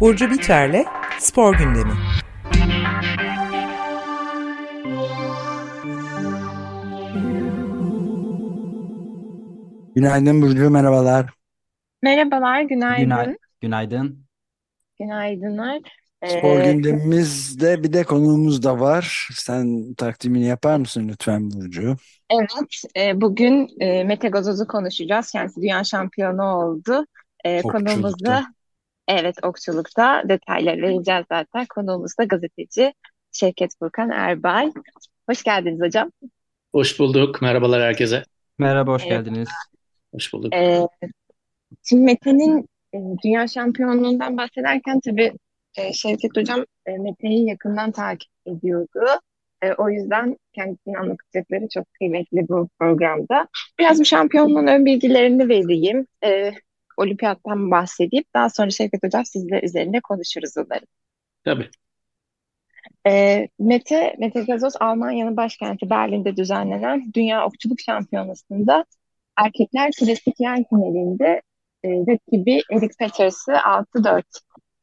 Burcu Biterle Spor Gündemi. Günaydın Burcu, merhabalar. Merhabalar, günaydın. Günay günaydın. Günaydınlar. Spor Ee, gündemimizde bir de konuğumuz da var. Sen takdimini yapar mısın lütfen Burcu? evet, e, bugün e, Mete Gazoz'u konuşacağız. Kendisi dünya şampiyonu oldu. E, konuğumuz da, evet, okçulukta detayları vereceğiz zaten. Konuğumuz da gazeteci Şevket Furkan Erbay. Hoş geldiniz hocam. Hoş bulduk. Merhabalar herkese. Merhaba, hoş Evet. geldiniz. Hoş bulduk. E, şimdi Mete'nin e, dünya şampiyonluğundan bahsederken tabii e, Şevket hocam e, Mete'yi yakından takip ediyordu. E, o yüzden kendisinin anlatacakları çok kıymetli bu programda. Biraz bu şampiyonluğun ön bilgilerini vereyim. E, olimpiyattan bahsedeyim. Daha sonra Şevket hocam sizle üzerine konuşuruz umarım. Tabii. E, Mete, Mete Gazoz Almanya'nın başkenti Berlin'de düzenlenen Dünya Okçuluk Şampiyonası'nda erkekler klasik yer finalinde e, rakibi Erik Peters'ı 6-4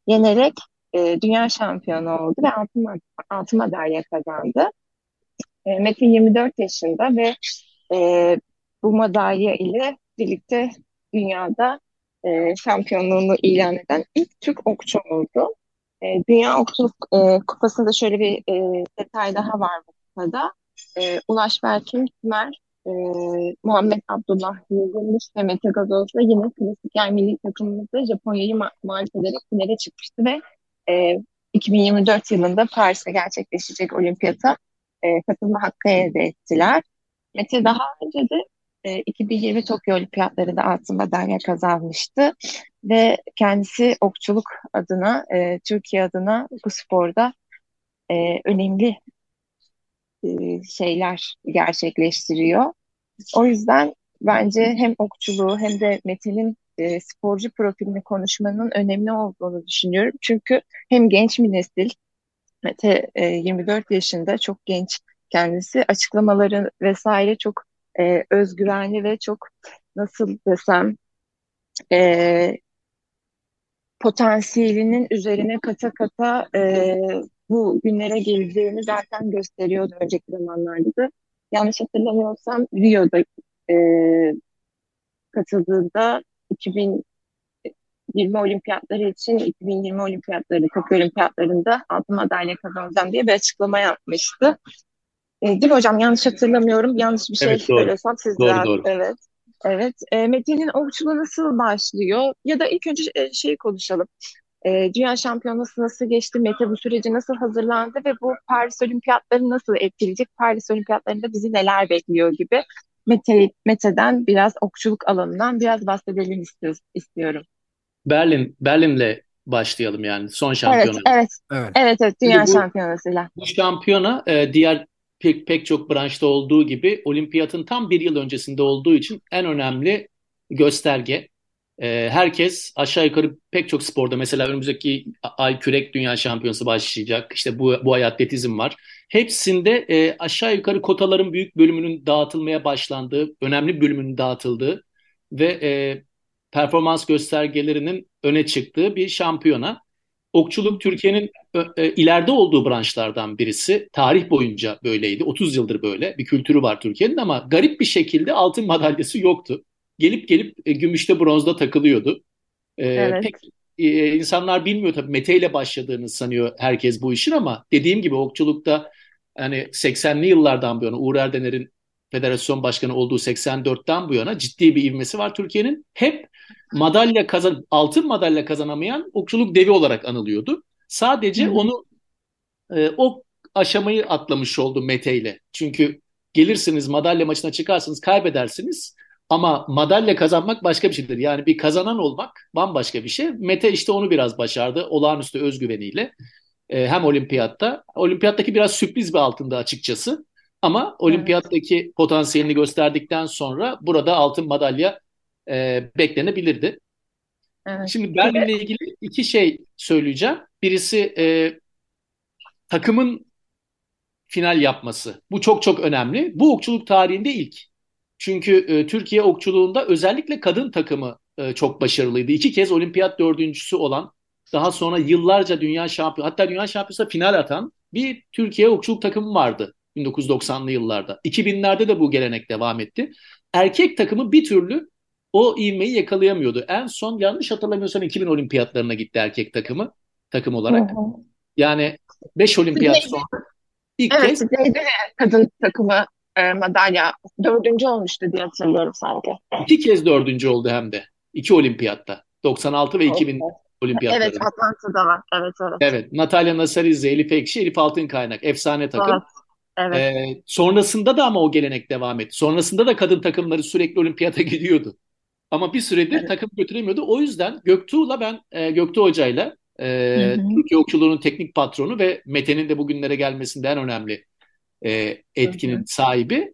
yenerek e, dünya şampiyonu oldu ve altın, altın madalya kazandı. E, Mete 24 yaşında ve e, bu madalya ile birlikte dünyada e, şampiyonluğunu ilan eden ilk Türk okçu oldu. E, Dünya Okçuluk e, Kupası'nda şöyle bir e, detay daha var bu kupada. E, Ulaş Berkin Tümer, e, Muhammed Abdullah Yıldırmış ve Mete Gazoz'la yine klasik yer milli takımımızda Japonya'yı ma mağlup ederek finale çıkmıştı ve e, 2024 yılında Paris'te gerçekleşecek olimpiyata e, katılma hakkı elde ettiler. Mete daha önce de e, 2020 Tokyo Olimpiyatlarında altın madalya kazanmıştı ve kendisi okçuluk adına, e, Türkiye adına bu sporda e, önemli e, şeyler gerçekleştiriyor. O yüzden bence hem okçuluğu hem de Mete'nin e, sporcu profilini konuşmanın önemli olduğunu düşünüyorum. Çünkü hem genç bir nesil, Mete e, 24 yaşında çok genç kendisi açıklamaları vesaire çok e, özgüvenli ve çok nasıl desem e, potansiyelinin üzerine kata kata e, bu günlere geleceğini zaten gösteriyordu önceki zamanlarda da. Yanlış hatırlamıyorsam Rio'da e, katıldığında 2020 olimpiyatları için 2020 olimpiyatları, Tokyo olimpiyatlarında altın madalya kazanacağım diye bir açıklama yapmıştı. E, değil mi hocam? Yanlış hatırlamıyorum. Yanlış bir şey Evet doğru. söylesem siz Doğru doğru. evet. Evet. E, Mete'nin okçuluğu nasıl başlıyor? Ya da ilk önce e, şeyi konuşalım. E, Dünya Şampiyonası nasıl geçti? Mete bu sürece nasıl hazırlandı ve bu Paris Olimpiyatları nasıl etkileyecek? Paris Olimpiyatlarında bizi neler bekliyor gibi. Mete, Mete'den biraz okçuluk alanından biraz bahsedelim istiyoruz, istiyorum. Berlin Berlin'le başlayalım yani son Evet, şampiyona. evet, Evet. evet, evet. Dünya Şimdi bu Şampiyonası'yla. bu şampiyona e, diğer pek pek çok branşta olduğu gibi olimpiyatın tam bir yıl öncesinde olduğu için en önemli gösterge. E, herkes aşağı yukarı pek çok sporda mesela önümüzdeki ay kürek dünya şampiyonası başlayacak. İşte bu bu ay atletizm var. Hepsinde e, aşağı yukarı kotaların büyük bölümünün dağıtılmaya başlandığı, önemli bölümünün dağıtıldığı ve e, performans göstergelerinin öne çıktığı bir şampiyona. Okçuluk Türkiye'nin ö- e, ileride olduğu branşlardan birisi. Tarih boyunca böyleydi. 30 yıldır böyle bir kültürü var Türkiye'nin ama garip bir şekilde altın madalyası yoktu. Gelip gelip e, gümüşte bronzda takılıyordu. E, Evet, pek e, insanlar bilmiyor tabii Mete ile başladığını sanıyor herkes bu işin ama dediğim gibi okçulukta hani 80'li yıllardan bu yana Uğur Erdener'in federasyon başkanı olduğu 84'ten bu yana ciddi bir ivmesi var Türkiye'nin. Hep madalya kazan altın madalya kazanamayan okçuluk devi olarak anılıyordu. Sadece hı. onu e, o aşamayı atlamış oldu Mete ile. Çünkü gelirsiniz madalya maçına çıkarsınız kaybedersiniz ama madalya kazanmak başka bir şeydir. Yani bir kazanan olmak bambaşka bir şey. Mete işte onu biraz başardı olağanüstü özgüveniyle. E, hem olimpiyatta. Olimpiyattaki biraz sürpriz bir altında açıkçası. Ama Evet, olimpiyattaki potansiyelini gösterdikten sonra burada altın madalya e, beklenebilirdi. evet. Şimdi Berlin'le ilgili iki şey söyleyeceğim. Birisi e, takımın final yapması. Bu çok çok önemli. Bu okçuluk tarihinde ilk. Çünkü e, Türkiye okçuluğunda özellikle kadın takımı e, çok başarılıydı. İki kez olimpiyat dördüncüsü olan daha sonra yıllarca dünya şampiyonu hatta dünya şampiyonasına final atan bir Türkiye okçuluk takımı vardı 1990'lı yıllarda. 2000'lerde de bu gelenek devam etti. Erkek takımı bir türlü o ivmeyi yakalayamıyordu. En son yanlış hatırlamıyorsam 2000 olimpiyatlarına gitti erkek takımı takım olarak. Hı hı. Yani 5 olimpiyat sonra ilk Evet, kez de kadın takımı e, madalya dördüncü olmuştu diye hatırlıyorum sanki. iki kez dördüncü oldu hem de. İki olimpiyatta. 96 ve 2000 olimpiyatları. Evet, Atlanta'da var. Evet, evet. Evet. Natalya Nasarizze, Elif Ekşi, Elif Altınkaynak. Efsane takım. Evet. Evet. Ee, sonrasında da ama o gelenek devam etti. Sonrasında da kadın takımları sürekli olimpiyata gidiyordu. Ama bir süredir Evet. takım götüremiyordu. O yüzden Göktuğ'la ben e, Göktuğ Hoca'yla e, Hı hı. Türkiye Okçuluğu'nun teknik patronu ve Mete'nin de bugünlere gelmesinde en önemli e, etkinin Hı hı. sahibi.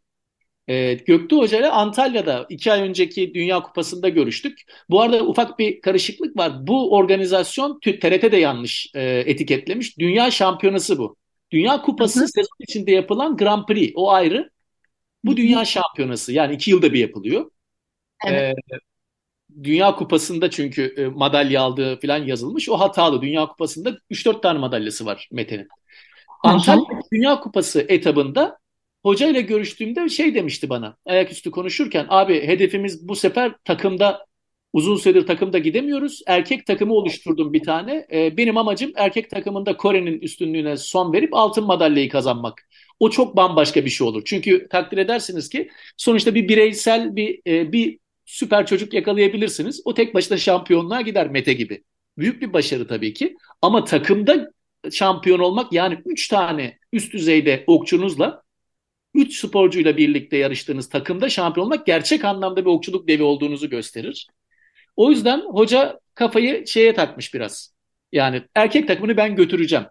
E, Göktuğ Hoca'yla Antalya'da iki ay önceki Dünya Kupası'nda görüştük. Bu arada ufak bir karışıklık var. Bu organizasyon TRT de yanlış e, etiketlemiş. Dünya Şampiyonası bu. Dünya Kupası Hı hı. sezon içinde yapılan Grand Prix. O ayrı. Bu Hı hı. Dünya Şampiyonası. Yani iki yılda bir yapılıyor. Evet. E, Dünya Kupası'nda çünkü e, madalya aldığı falan yazılmış. O hatalı. Dünya Kupası'nda 3-4 tane madalyası var Mete'nin. Antalya Dünya Kupası etabında hoca ile görüştüğümde şey demişti bana ayaküstü konuşurken abi hedefimiz bu sefer takımda uzun süredir takımda gidemiyoruz. Erkek takımı oluşturdum bir tane. Ee, benim amacım erkek takımında Kore'nin üstünlüğüne son verip altın madalyayı kazanmak. O çok bambaşka bir şey olur. Çünkü takdir edersiniz ki sonuçta bir bireysel bir e, bir süper çocuk yakalayabilirsiniz. O tek başına şampiyonluğa gider Mete gibi. Büyük bir başarı tabii ki. Ama takımda şampiyon olmak yani 3 tane üst düzeyde okçunuzla 3 sporcuyla birlikte yarıştığınız takımda şampiyon olmak gerçek anlamda bir okçuluk devi olduğunuzu gösterir. O yüzden hoca kafayı şeye takmış biraz. Yani erkek takımını ben götüreceğim.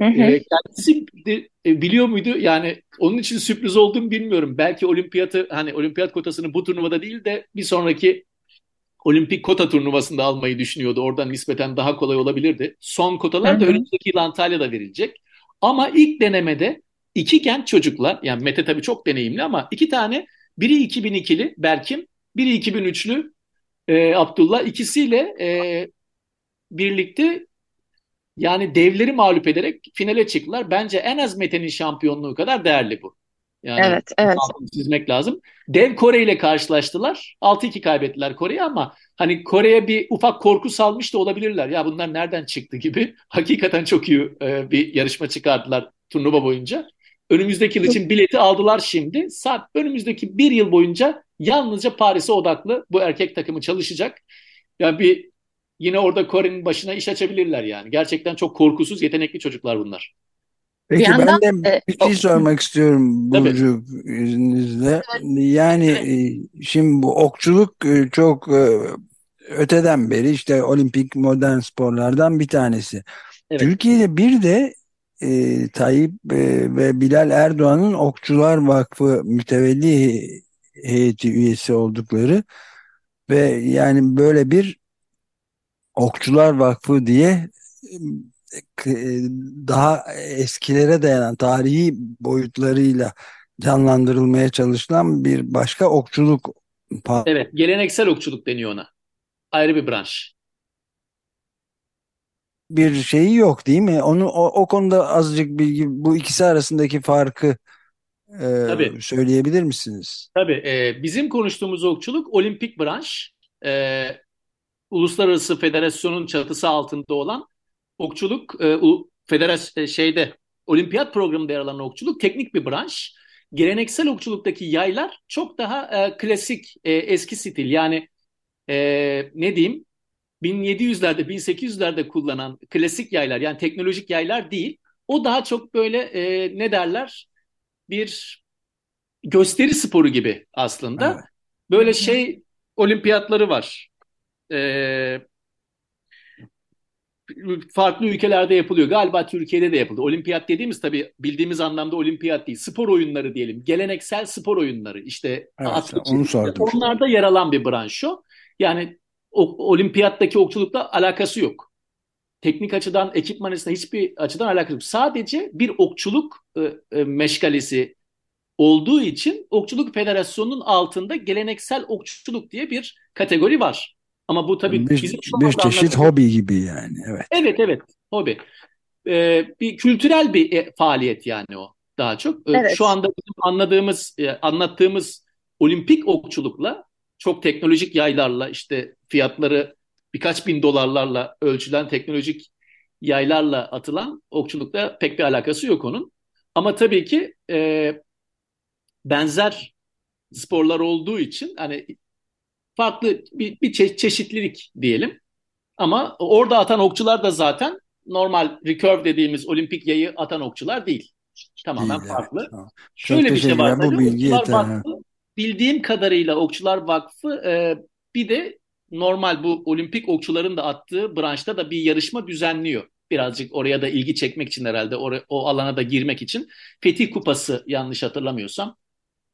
Hı hı. Ee, kendisi de, e, biliyor muydu? Yani onun için sürpriz olduğunu bilmiyorum. Belki olimpiyatı hani olimpiyat kotasını bu turnuvada değil de bir sonraki olimpik kota turnuvasında almayı düşünüyordu. Oradan nispeten daha kolay olabilirdi. Son kotalar da önümüzdeki yıl Antalya'da verilecek. Ama ilk denemede iki genç çocukla yani Mete tabii çok deneyimli ama iki tane biri 2002'li Berkim, biri 2003'lü e, Abdullah ikisiyle e, birlikte yani devleri mağlup ederek finale çıktılar. Bence en az Mete'nin şampiyonluğu kadar değerli bu. Yani Evet, evet. çizmek lazım. Dev Kore ile karşılaştılar. 6-2 kaybettiler Kore'ye ama hani Kore'ye bir ufak korku salmış da olabilirler. Ya bunlar nereden çıktı gibi. Hakikaten çok iyi e, bir yarışma çıkardılar turnuva boyunca. Önümüzdeki yıl için bileti aldılar şimdi. Saat önümüzdeki bir yıl boyunca yalnızca Paris'e odaklı bu erkek takımı çalışacak. Yani bir yine orada Kore'nin başına iş açabilirler yani. Gerçekten çok korkusuz, yetenekli çocuklar bunlar. Peki Bir yandan, ben de e, bir şey sormak istiyorum Tabii. Burcu izninizle. Yani e, şimdi bu okçuluk e, çok öteden beri işte olimpik modern sporlardan bir tanesi. Evet. Türkiye'de bir de e, Tayyip e, ve Bilal Erdoğan'ın Okçular Vakfı mütevelli heyeti üyesi oldukları ve yani böyle bir Okçular Vakfı diye e, daha eskilere dayanan tarihi boyutlarıyla canlandırılmaya çalışılan bir başka okçuluk Evet, geleneksel okçuluk deniyor ona. Ayrı bir branş. Bir şeyi yok değil mi? Onu o, o konuda azıcık bilgi bu ikisi arasındaki farkı e, Tabii. söyleyebilir misiniz? Tabii e, bizim konuştuğumuz okçuluk olimpik branş. E, Uluslararası Federasyon'un çatısı altında olan okçuluk e, u, federas e, şeyde olimpiyat programında yer alan okçuluk teknik bir branş. Geleneksel okçuluktaki yaylar çok daha e, klasik, e, eski stil. Yani e, ne diyeyim? 1700'lerde, 1800'lerde kullanılan klasik yaylar yani teknolojik yaylar değil. O daha çok böyle e, ne derler? Bir gösteri sporu gibi aslında. Evet. Böyle şey olimpiyatları var. Ee, farklı ülkelerde yapılıyor. Galiba Türkiye'de de yapıldı. Olimpiyat dediğimiz tabii bildiğimiz anlamda olimpiyat değil. Spor oyunları diyelim. Geleneksel spor oyunları. İşte Evet, atletik. onu sordum. Onlarda yer alan bir branş o. Yani o, olimpiyattaki okçulukla alakası yok. Teknik açıdan, ekipman açısından hiçbir açıdan alakası yok. Sadece bir okçuluk e, e, meşgalesi olduğu için Okçuluk Federasyonu'nun altında geleneksel okçuluk diye bir kategori var. Ama bu tabii Bir, bizim şu bir çeşit hobi gibi yani. Evet. Evet evet hobi. Ee, bir kültürel bir e, faaliyet yani o daha çok. Ee, Evet. Şu anda bizim anladığımız, e, anlattığımız olimpik okçulukla çok teknolojik yaylarla işte fiyatları birkaç bin dolarlarla ölçülen teknolojik yaylarla atılan okçulukla pek bir alakası yok onun. Ama tabii ki e, benzer sporlar olduğu için hani farklı bir, bir çe- çeşitlilik diyelim. Ama orada atan okçular da zaten normal recurve dediğimiz olimpik yayı atan okçular değil. Tamamen Değil, farklı. evet. Tamam. Şöyle bir şey var. Bu bilgi yeter, Vakfı bildiğim kadarıyla Okçular Vakfı e, bir de normal bu olimpik okçuların da attığı branşta da bir yarışma düzenliyor. Birazcık oraya da ilgi çekmek için herhalde or- o alana da girmek için. Fetih Kupası yanlış hatırlamıyorsam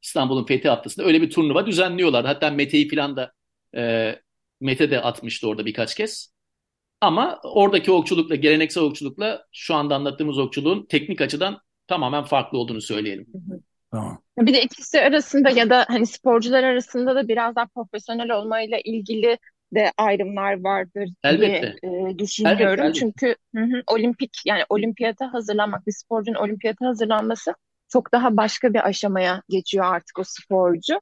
İstanbul'un Fethi Haftası'nda öyle bir turnuva düzenliyorlar. Hatta Mete'yi falan da e, Mete de atmıştı orada birkaç kez. Ama oradaki okçulukla, geleneksel okçulukla şu anda anlattığımız okçuluğun teknik açıdan tamamen farklı olduğunu söyleyelim. Tamam. Bir de ikisi arasında ya da hani sporcular arasında da biraz daha profesyonel olmayla ilgili de ayrımlar vardır Elbette. diye e, düşünüyorum. Elbette, elbette. Çünkü hı hı, olimpik yani olimpiyata hazırlanmak, bir sporcunun olimpiyata hazırlanması çok daha başka bir aşamaya geçiyor artık o sporcu.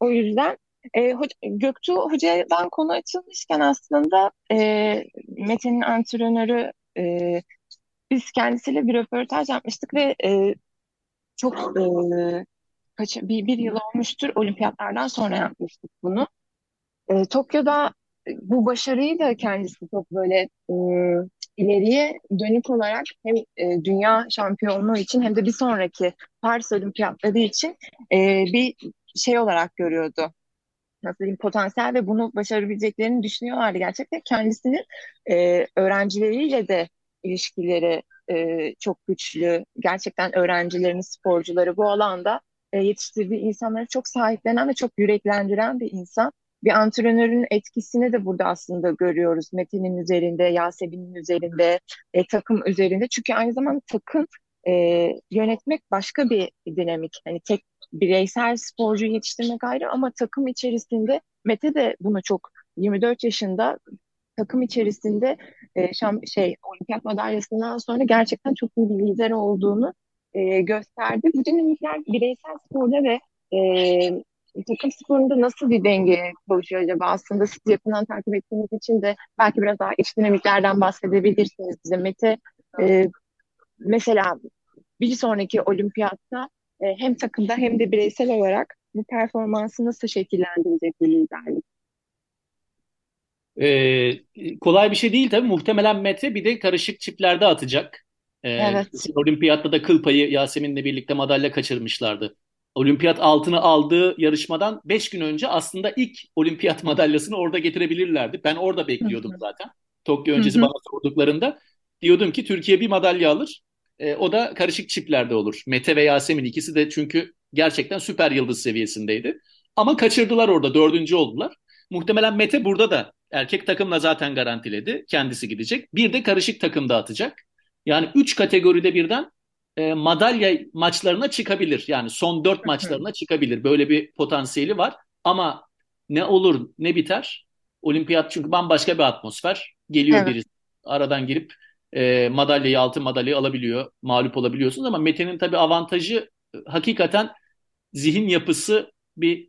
O yüzden e, Hoca- Göktuğ Hoca'dan konu açılmışken aslında e, Mete'nin antrenörü e, biz kendisiyle bir röportaj yapmıştık ve e, çok e, kaç, bir, bir yıl olmuştur olimpiyatlardan sonra yapmıştık bunu. E, Tokyo'da e, bu başarıyı da kendisi çok böyle e, ileriye dönük olarak hem e, dünya şampiyonluğu için hem de bir sonraki Paris Olimpiyatları için e, bir şey olarak görüyordu. Nasıl diyeyim potansiyel ve bunu başarabileceklerini düşünüyorlardı gerçekten. Kendisinin e, öğrencileriyle de ilişkileri e, çok güçlü. Gerçekten öğrencilerini, sporcuları bu alanda e, yetiştirdiği insanları çok sahiplenen ve çok yüreklendiren bir insan. Bir antrenörün etkisini de burada aslında görüyoruz. Metin'in üzerinde, Yasemin'in üzerinde, e, takım üzerinde. Çünkü aynı zamanda takım e, yönetmek başka bir dinamik. Hani tek bireysel sporcu yetiştirmek ayrı ama takım içerisinde Mete de bunu çok 24 yaşında takım içerisinde e, şam, şey olimpiyat madalyasından sonra gerçekten çok iyi bir lider olduğunu e, gösterdi. Bu dinamikler bireysel sporda ve e, takım sporunda nasıl bir denge oluşuyor acaba? Aslında siz yakından takip ettiğiniz için de belki biraz daha iç dinamiklerden bahsedebilirsiniz bize. Mete e, mesela bir sonraki olimpiyatta e, hem takımda hem de bireysel olarak bu performansı nasıl şekillendirecek bir liderlik? Ee, kolay bir şey değil tabii. Muhtemelen Mete bir de karışık çiftlerde atacak. Ee, Evet. Olimpiyatta da kıl payı Yasemin'le birlikte madalya kaçırmışlardı. Olimpiyat altını aldığı yarışmadan 5 gün önce aslında ilk olimpiyat madalyasını orada getirebilirlerdi. Ben orada bekliyordum Hı hı. zaten. Tokyo öncesi hı. bana sorduklarında diyordum ki Türkiye bir madalya alır. Ee, o da karışık çiftlerde olur. Mete ve Yasemin ikisi de çünkü gerçekten süper yıldız seviyesindeydi. Ama kaçırdılar orada dördüncü oldular. Muhtemelen Mete burada da erkek takımla zaten garantiledi. Kendisi gidecek. Bir de karışık takımda atacak. Yani üç kategoride birden e, madalya maçlarına çıkabilir. Yani son dört Hı hı. maçlarına çıkabilir. Böyle bir potansiyeli var. Ama ne olur ne biter. Olimpiyat çünkü bambaşka bir atmosfer. Geliyor Evet. birisi aradan girip e, madalyayı altın madalyayı alabiliyor. Mağlup olabiliyorsunuz ama Mete'nin tabii avantajı e, hakikaten zihin yapısı bir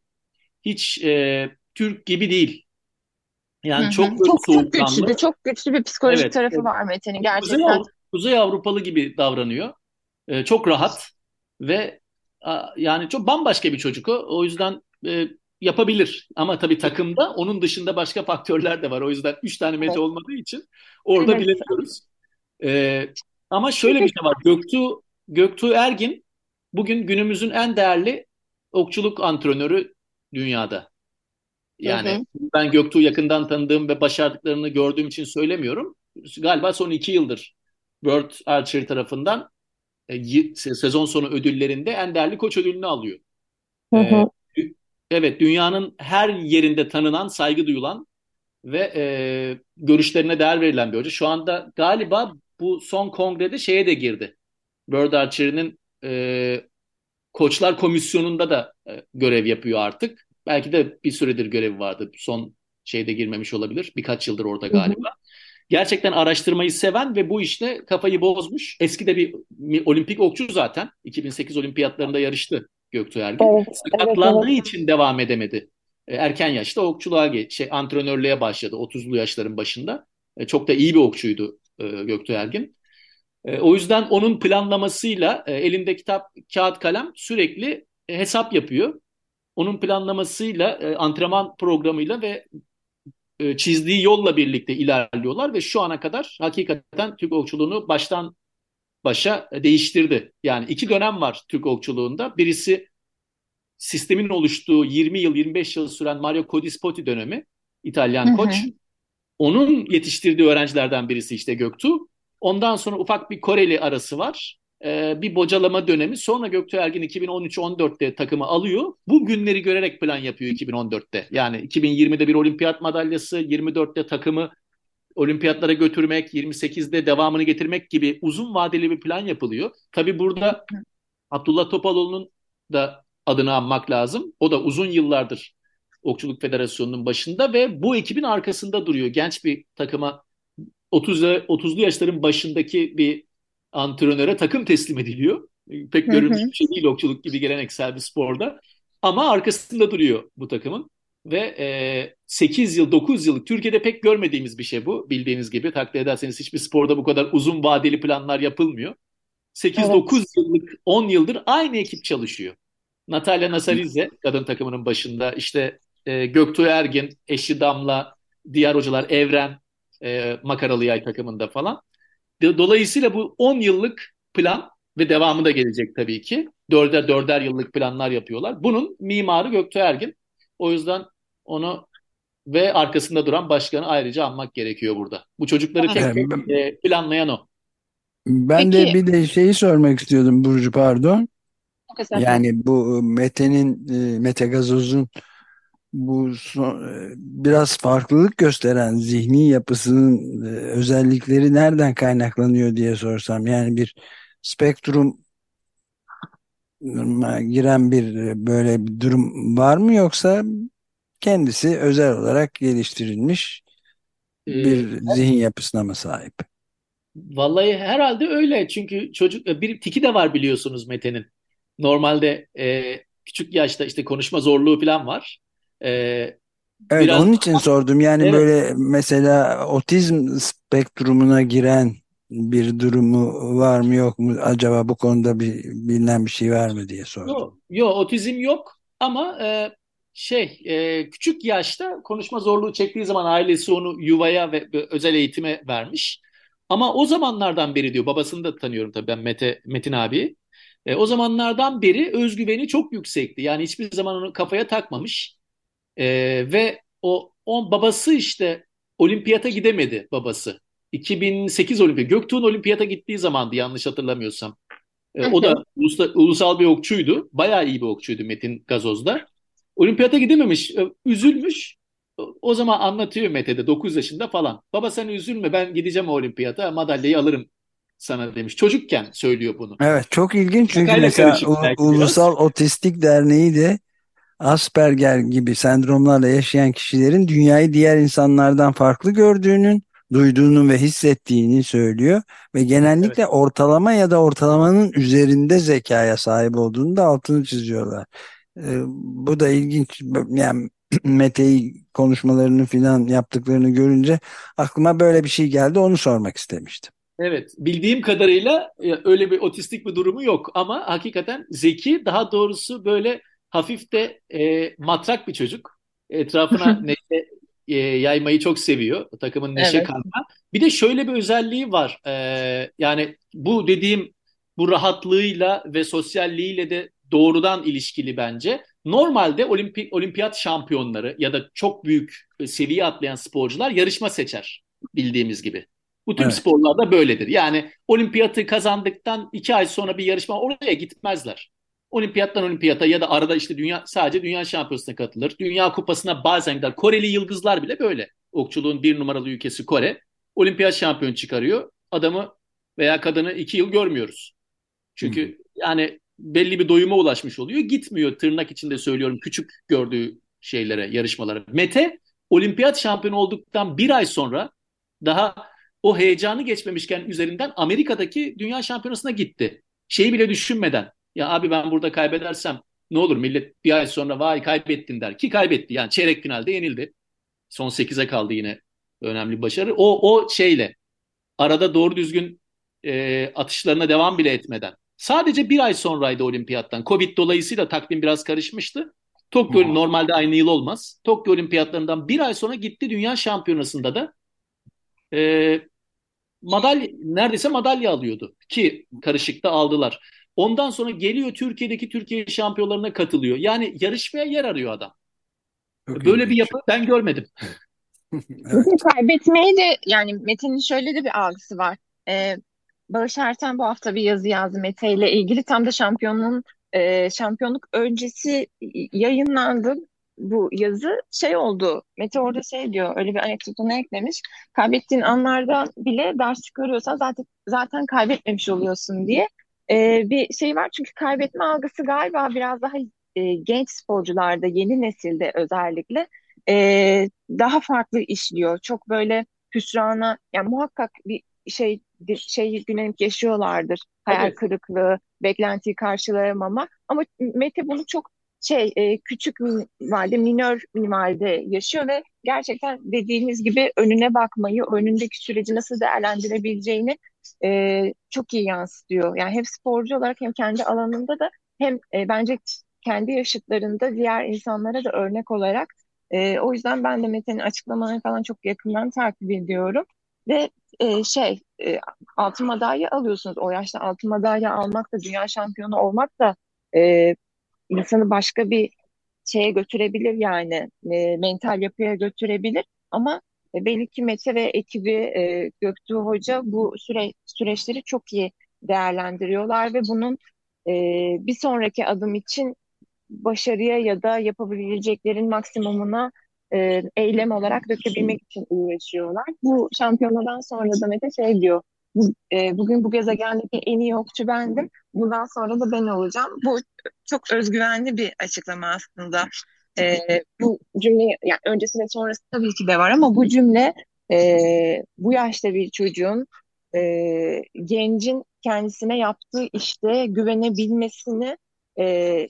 hiç e, Türk gibi değil. Hı Yani hı. çok böyle Çok çok güçlü, çok güçlü bir psikolojik Evet. tarafı var Mete'nin Kuzey, gerçekten. Avru- Kuzey Avrupalı gibi davranıyor. Ee, çok rahat ve a, yani çok bambaşka bir çocuk o. O yüzden e, yapabilir. Ama tabii takımda onun dışında başka faktörler de var. O yüzden üç tane Mete Evet. olmadığı için orada Evet. bilemiyoruz. Ee, ama şöyle bir şey var. Göktuğ, Göktuğ Ergin bugün günümüzün en değerli okçuluk antrenörü dünyada. Hı Yani hı. ben Göktuğ'u yakından tanıdığım ve başardıklarını gördüğüm için söylemiyorum. Galiba son iki yıldır World Archery tarafından e, sezon sonu ödüllerinde en değerli koç ödülünü alıyor. Hı Ee, hı. evet, dünyanın her yerinde tanınan, saygı duyulan ve e, görüşlerine değer verilen bir hoca. Şu anda galiba bu son kongrede şeye de girdi. World Archery'nin e, Koçlar Komisyonu'nda da e, görev yapıyor artık. Belki de bir süredir görevi vardı. Son şeyde girmemiş olabilir. Birkaç yıldır orada galiba. Hı hı. Gerçekten araştırmayı seven ve bu işte kafayı bozmuş. Eski de bir olimpik okçu zaten. 2008 olimpiyatlarında yarıştı Göktuğ Ergin. Evet, Sakatlandığı evet, evet. için devam edemedi. E, erken yaşta okçuluğa geç, şey, antrenörlüğe başladı 30'lu yaşların başında. E, çok da iyi bir okçuydu e, Göktuğ Ergin. O yüzden onun planlamasıyla elinde kitap, kağıt, kalem sürekli hesap yapıyor. Onun planlamasıyla, antrenman programıyla ve çizdiği yolla birlikte ilerliyorlar ve şu ana kadar hakikaten Türk okçuluğunu baştan başa değiştirdi. Yani iki dönem var Türk okçuluğunda. Birisi sistemin oluştuğu 20 yıl 25 yıl süren Mario Codispoti dönemi İtalyan koç. Onun yetiştirdiği öğrencilerden birisi işte Göktuğ. Ondan sonra ufak bir Koreli arası var. Ee, bir bocalama dönemi. Sonra Göktuğ Ergin 2013-14'te takımı alıyor. Bu günleri görerek plan yapıyor 2014'te. Yani 2020'de bir olimpiyat madalyası, 24'te takımı olimpiyatlara götürmek, 28'de devamını getirmek gibi uzun vadeli bir plan yapılıyor. Tabii burada Abdullah Topaloğlu'nun da adını anmak lazım. O da uzun yıllardır Okçuluk Federasyonu'nun başında ve bu ekibin arkasında duruyor. Genç bir takıma 30 30'lu yaşların başındaki bir antrenöre takım teslim ediliyor. Pek görülmüş bir şey değil okçuluk gibi geleneksel bir sporda. Ama arkasında duruyor bu takımın. Ve e, 8 yıl, 9 yıllık Türkiye'de pek görmediğimiz bir şey bu. Bildiğiniz gibi takdir ederseniz hiçbir sporda bu kadar uzun vadeli planlar yapılmıyor. 8-9 evet. yıllık, 10 yıldır aynı ekip çalışıyor. Natalya Nasarize kadın takımının başında. İşte e, Göktuğ Ergin, eşi Damla, diğer hocalar Evren, e, Makaralı Yay takımında falan. Dolayısıyla bu 10 yıllık plan ve devamı da gelecek tabii ki. Dörder dörder yıllık planlar yapıyorlar. Bunun mimarı Göktuğ Ergin. O yüzden onu ve arkasında duran başkanı ayrıca anmak gerekiyor burada. Bu çocukları tek tek e, planlayan o. Ben Peki. de bir de şeyi sormak istiyordum Burcu pardon. Yani bu Mete'nin e, Mete Gazoz'un bu son, e, biraz farklılık gösteren zihni yapısının e, özellikleri nereden kaynaklanıyor diye sorsam yani bir spektrum giren bir böyle bir durum var mı yoksa kendisi özel olarak geliştirilmiş bir ee, zihin yapısına mı sahip? Vallahi herhalde öyle çünkü çocuk bir tiki de var biliyorsunuz Mete'nin. Normalde e, küçük yaşta işte konuşma zorluğu falan var. E, evet biraz... onun için sordum. Yani evet. böyle mesela otizm spektrumuna giren bir durumu var mı yok mu acaba bu konuda bir bilinen bir şey var mı diye sordum. Yok, yok otizm yok ama e, şey e, küçük yaşta konuşma zorluğu çektiği zaman ailesi onu yuvaya ve, ve özel eğitime vermiş. Ama o zamanlardan beri diyor babasını da tanıyorum tabii ben Mete Metin abi. E, o zamanlardan beri özgüveni çok yüksekti. Yani hiçbir zaman onu kafaya takmamış. E, ve o, o babası işte olimpiyata gidemedi babası. 2008 olimpiyat. Göktuğ'un olimpiyata gittiği zamandı yanlış hatırlamıyorsam. E, o da ulusal, ulusal bir okçuydu. Bayağı iyi bir okçuydu Metin Gazoz'da. Olimpiyata gidememiş. Üzülmüş. O zaman anlatıyor Mete'de 9 yaşında falan. Baba sen üzülme ben gideceğim olimpiyata madalyayı alırım sana demiş. Çocukken söylüyor bunu. Evet çok ilginç çünkü Şakayla mesela Ulusal biraz. Otistik Derneği de Asperger gibi sendromlarla yaşayan kişilerin dünyayı diğer insanlardan farklı gördüğünün, duyduğunu ve hissettiğini söylüyor ve genellikle evet. ortalama ya da ortalamanın üzerinde zekaya sahip olduğunu da altını çiziyorlar. Ee, bu da ilginç. Yani Mete'yi konuşmalarını filan yaptıklarını görünce aklıma böyle bir şey geldi. Onu sormak istemiştim. Evet, bildiğim kadarıyla e, öyle bir otistik bir durumu yok ama hakikaten zeki, daha doğrusu böyle hafif de e, matrak bir çocuk. Etrafına neşe e, yaymayı çok seviyor. Takımın neşe evet. kanma. Bir de şöyle bir özelliği var. E, yani bu dediğim bu rahatlığıyla ve sosyalliğiyle de doğrudan ilişkili bence. Normalde olimpik olimpiyat şampiyonları ya da çok büyük e, seviye atlayan sporcular yarışma seçer bildiğimiz gibi. Bu tüm evet. sporlarda böyledir. Yani olimpiyatı kazandıktan iki ay sonra bir yarışma oraya gitmezler. Olimpiyattan olimpiyata ya da arada işte dünya sadece dünya şampiyonasına katılır. Dünya kupasına bazen gider. Koreli yıldızlar bile böyle. Okçuluğun bir numaralı ülkesi Kore. Olimpiyat şampiyon çıkarıyor. Adamı veya kadını iki yıl görmüyoruz. Çünkü hmm. yani belli bir doyuma ulaşmış oluyor. Gitmiyor tırnak içinde söylüyorum küçük gördüğü şeylere, yarışmalara. Mete olimpiyat şampiyonu olduktan bir ay sonra daha o heyecanı geçmemişken üzerinden Amerika'daki dünya şampiyonasına gitti. Şeyi bile düşünmeden ya abi ben burada kaybedersem ne olur millet bir ay sonra vay kaybettin der ki kaybetti. Yani çeyrek finalde yenildi. Son 8'e kaldı yine önemli başarı. O, o şeyle arada doğru düzgün e, atışlarına devam bile etmeden. Sadece bir ay sonraydı olimpiyattan. Covid dolayısıyla takvim biraz karışmıştı. Tokyo hmm. normalde aynı yıl olmaz. Tokyo olimpiyatlarından bir ay sonra gitti dünya şampiyonasında da e, madalya neredeyse madalya alıyordu ki karışıkta aldılar. Ondan sonra geliyor Türkiye'deki Türkiye şampiyonlarına katılıyor. Yani yarışmaya yer arıyor adam. Çok Böyle bir yapı ben görmedim. evet. Kaybetmeyi de yani Metin'in şöyle de bir algısı var. Ee, Barış Erten bu hafta bir yazı yazdı Mete ile ilgili. Tam da şampiyonun e, şampiyonluk öncesi yayınlandı bu yazı şey oldu. Mete orada şey diyor öyle bir anekdotunu eklemiş. Kaybettiğin anlarda bile ders çıkarıyorsan zaten zaten kaybetmemiş oluyorsun diye. Ee, bir şey var çünkü kaybetme algısı galiba biraz daha e, genç sporcularda yeni nesilde özellikle e, daha farklı işliyor. Çok böyle hüsrana yani muhakkak bir şey şey yüklenip yaşıyorlardır. Hayal evet. kırıklığı, beklentiyi karşılayamama. Ama Mete bunu çok şey e, küçük minvalde, minör minvalde yaşıyor ve gerçekten dediğiniz gibi önüne bakmayı, önündeki süreci nasıl değerlendirebileceğini e, çok iyi yansıtıyor. Yani hem sporcu olarak hem kendi alanında da hem e, bence kendi yaşıtlarında diğer insanlara da örnek olarak e, o yüzden ben de Mete'nin açıklamalarını falan çok yakından takip ediyorum. Ve e, şey e, altın madalya alıyorsunuz. O yaşta altın madalya almak da dünya şampiyonu olmak da e, insanı başka bir şeye götürebilir yani e, mental yapıya götürebilir. Ama e, belli ki Mete ve ekibi e, Göktuğ Hoca bu süre, süreçleri çok iyi değerlendiriyorlar ve bunun e, bir sonraki adım için başarıya ya da yapabileceklerin maksimumuna e, eylem olarak dökebilmek için uğraşıyorlar. Bu şampiyonadan sonra da Mete şey diyor, e, bugün bu gezegendeki en iyi okçu bendim, bundan sonra da ben olacağım. Bu çok özgüvenli bir açıklama aslında. E, bu cümle, yani öncesi sonrası tabii ki de var ama bu cümle e, bu yaşta bir çocuğun, e, gencin kendisine yaptığı işte güvenebilmesini e,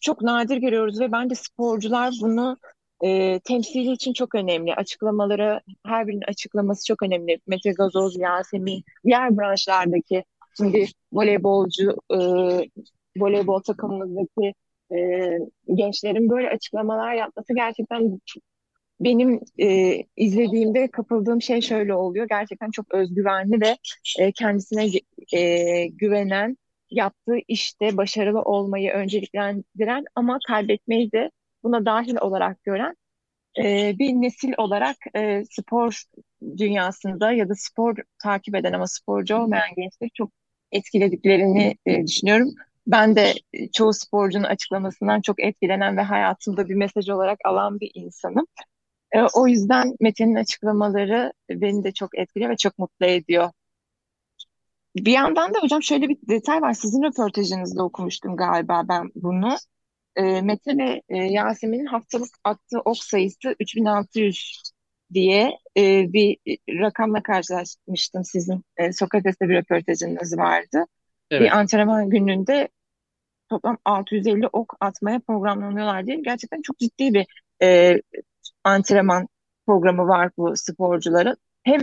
çok nadir görüyoruz ve bence sporcular bunu e, temsili için çok önemli. Açıklamaları, her birinin açıklaması çok önemli. Mete Gazoz, Yasemin, diğer branşlardaki şimdi voleybolcu, e, voleybol takımımızdaki e, gençlerin böyle açıklamalar yapması gerçekten benim e, izlediğimde kapıldığım şey şöyle oluyor. Gerçekten çok özgüvenli ve e, kendisine e, güvenen, yaptığı işte başarılı olmayı önceliklendiren ama kaybetmeyi de buna dahil olarak gören e, bir nesil olarak e, spor dünyasında ya da spor takip eden ama sporcu olmayan gençleri çok etkilediklerini e, düşünüyorum. Ben de çoğu sporcunun açıklamasından çok etkilenen ve hayatımda bir mesaj olarak alan bir insanım. E, o yüzden Metin'in açıklamaları beni de çok etkiliyor ve çok mutlu ediyor. Bir yandan da hocam şöyle bir detay var. Sizin röportajınızda okumuştum galiba ben bunu e, Mete ve e, Yasemin'in haftalık attığı ok sayısı 3600 diye e, bir rakamla karşılaşmıştım sizin e, Sokrates'te bir röportajınız vardı. Evet. Bir antrenman gününde toplam 650 ok atmaya programlanıyorlar diye gerçekten çok ciddi bir e, antrenman programı var bu sporcuların. Hem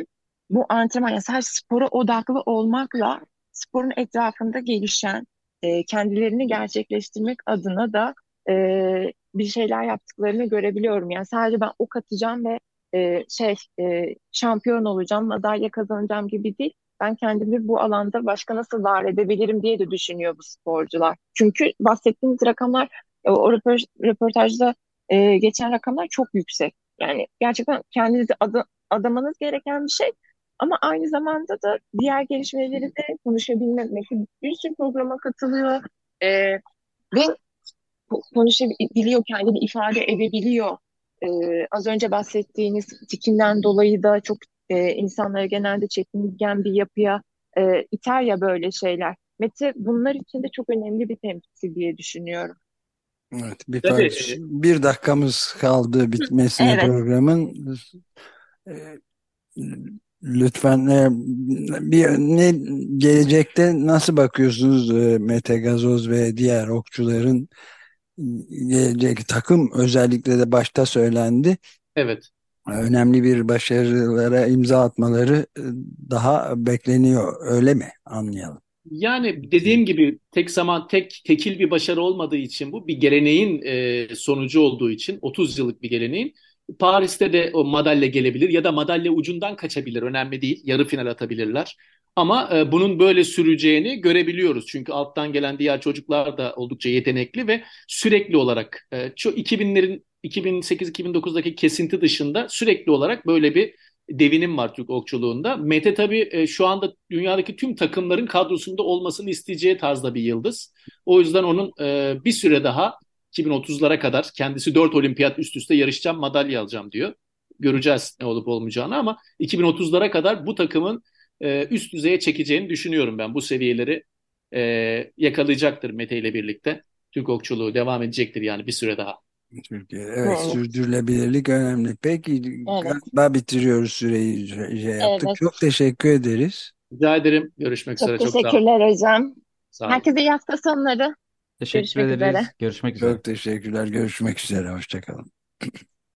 bu antrenman yani sadece spora odaklı olmakla sporun etrafında gelişen e, kendilerini gerçekleştirmek adına da e, bir şeyler yaptıklarını görebiliyorum. Yani sadece ben ok atacağım ve e, şey e, şampiyon olacağım, madalya kazanacağım gibi değil. Ben kendimi bu alanda başka nasıl var edebilirim diye de düşünüyor bu sporcular. Çünkü bahsettiğimiz rakamlar, e, o röportajda e, geçen rakamlar çok yüksek. Yani gerçekten kendinizi ad adamanız gereken bir şey. Ama aynı zamanda da diğer gelişmeleri de konuşabilmek. Bir sürü programa katılıyor. E, ve konuşabiliyor, kendini ifade edebiliyor. E, az önce bahsettiğiniz tikinden dolayı da çok e, insanlara genelde çekingen bir yapıya e, iter ya böyle şeyler. Mete bunlar için de çok önemli bir temsil diye düşünüyorum. Evet, bir, Tabii, e, bir dakikamız kaldı bitmesine evet. programın. E, lütfen e, bir ne gelecekte nasıl bakıyorsunuz Mete Gazoz ve diğer okçuların gelecek takım özellikle de başta söylendi. Evet. Önemli bir başarılara imza atmaları daha bekleniyor öyle mi anlayalım? Yani dediğim gibi tek zaman tek tekil bir başarı olmadığı için bu bir geleneğin e, sonucu olduğu için 30 yıllık bir geleneğin Paris'te de o madalya gelebilir ya da madalya ucundan kaçabilir önemli değil yarı final atabilirler. Ama e, bunun böyle süreceğini görebiliyoruz. Çünkü alttan gelen diğer çocuklar da oldukça yetenekli ve sürekli olarak e, 2000'lerin 2008-2009'daki kesinti dışında sürekli olarak böyle bir devinim var Türk okçuluğunda. Mete tabii e, şu anda dünyadaki tüm takımların kadrosunda olmasını isteyeceği tarzda bir yıldız. O yüzden onun e, bir süre daha 2030'lara kadar kendisi 4 olimpiyat üst üste yarışacağım madalya alacağım diyor. Göreceğiz ne olup olmayacağını ama 2030'lara kadar bu takımın e, üst düzeye çekeceğini düşünüyorum ben. Bu seviyeleri yakalayacaktır Mete ile birlikte. Türk okçuluğu devam edecektir yani bir süre daha. Türkiye. Evet, evet. sürdürülebilirlik önemli. Peki evet. galiba bitiriyoruz süreyi şey yaptık. Evet. Çok teşekkür ederiz. Rica ederim. Görüşmek Çok üzere. Çok teşekkürler hocam. Sağ olun. Herkese iyi hafta sonları. Teşekkür Görüşmek ederiz. Üzere. Görüşmek üzere. Çok teşekkürler. Görüşmek üzere. Hoşçakalın.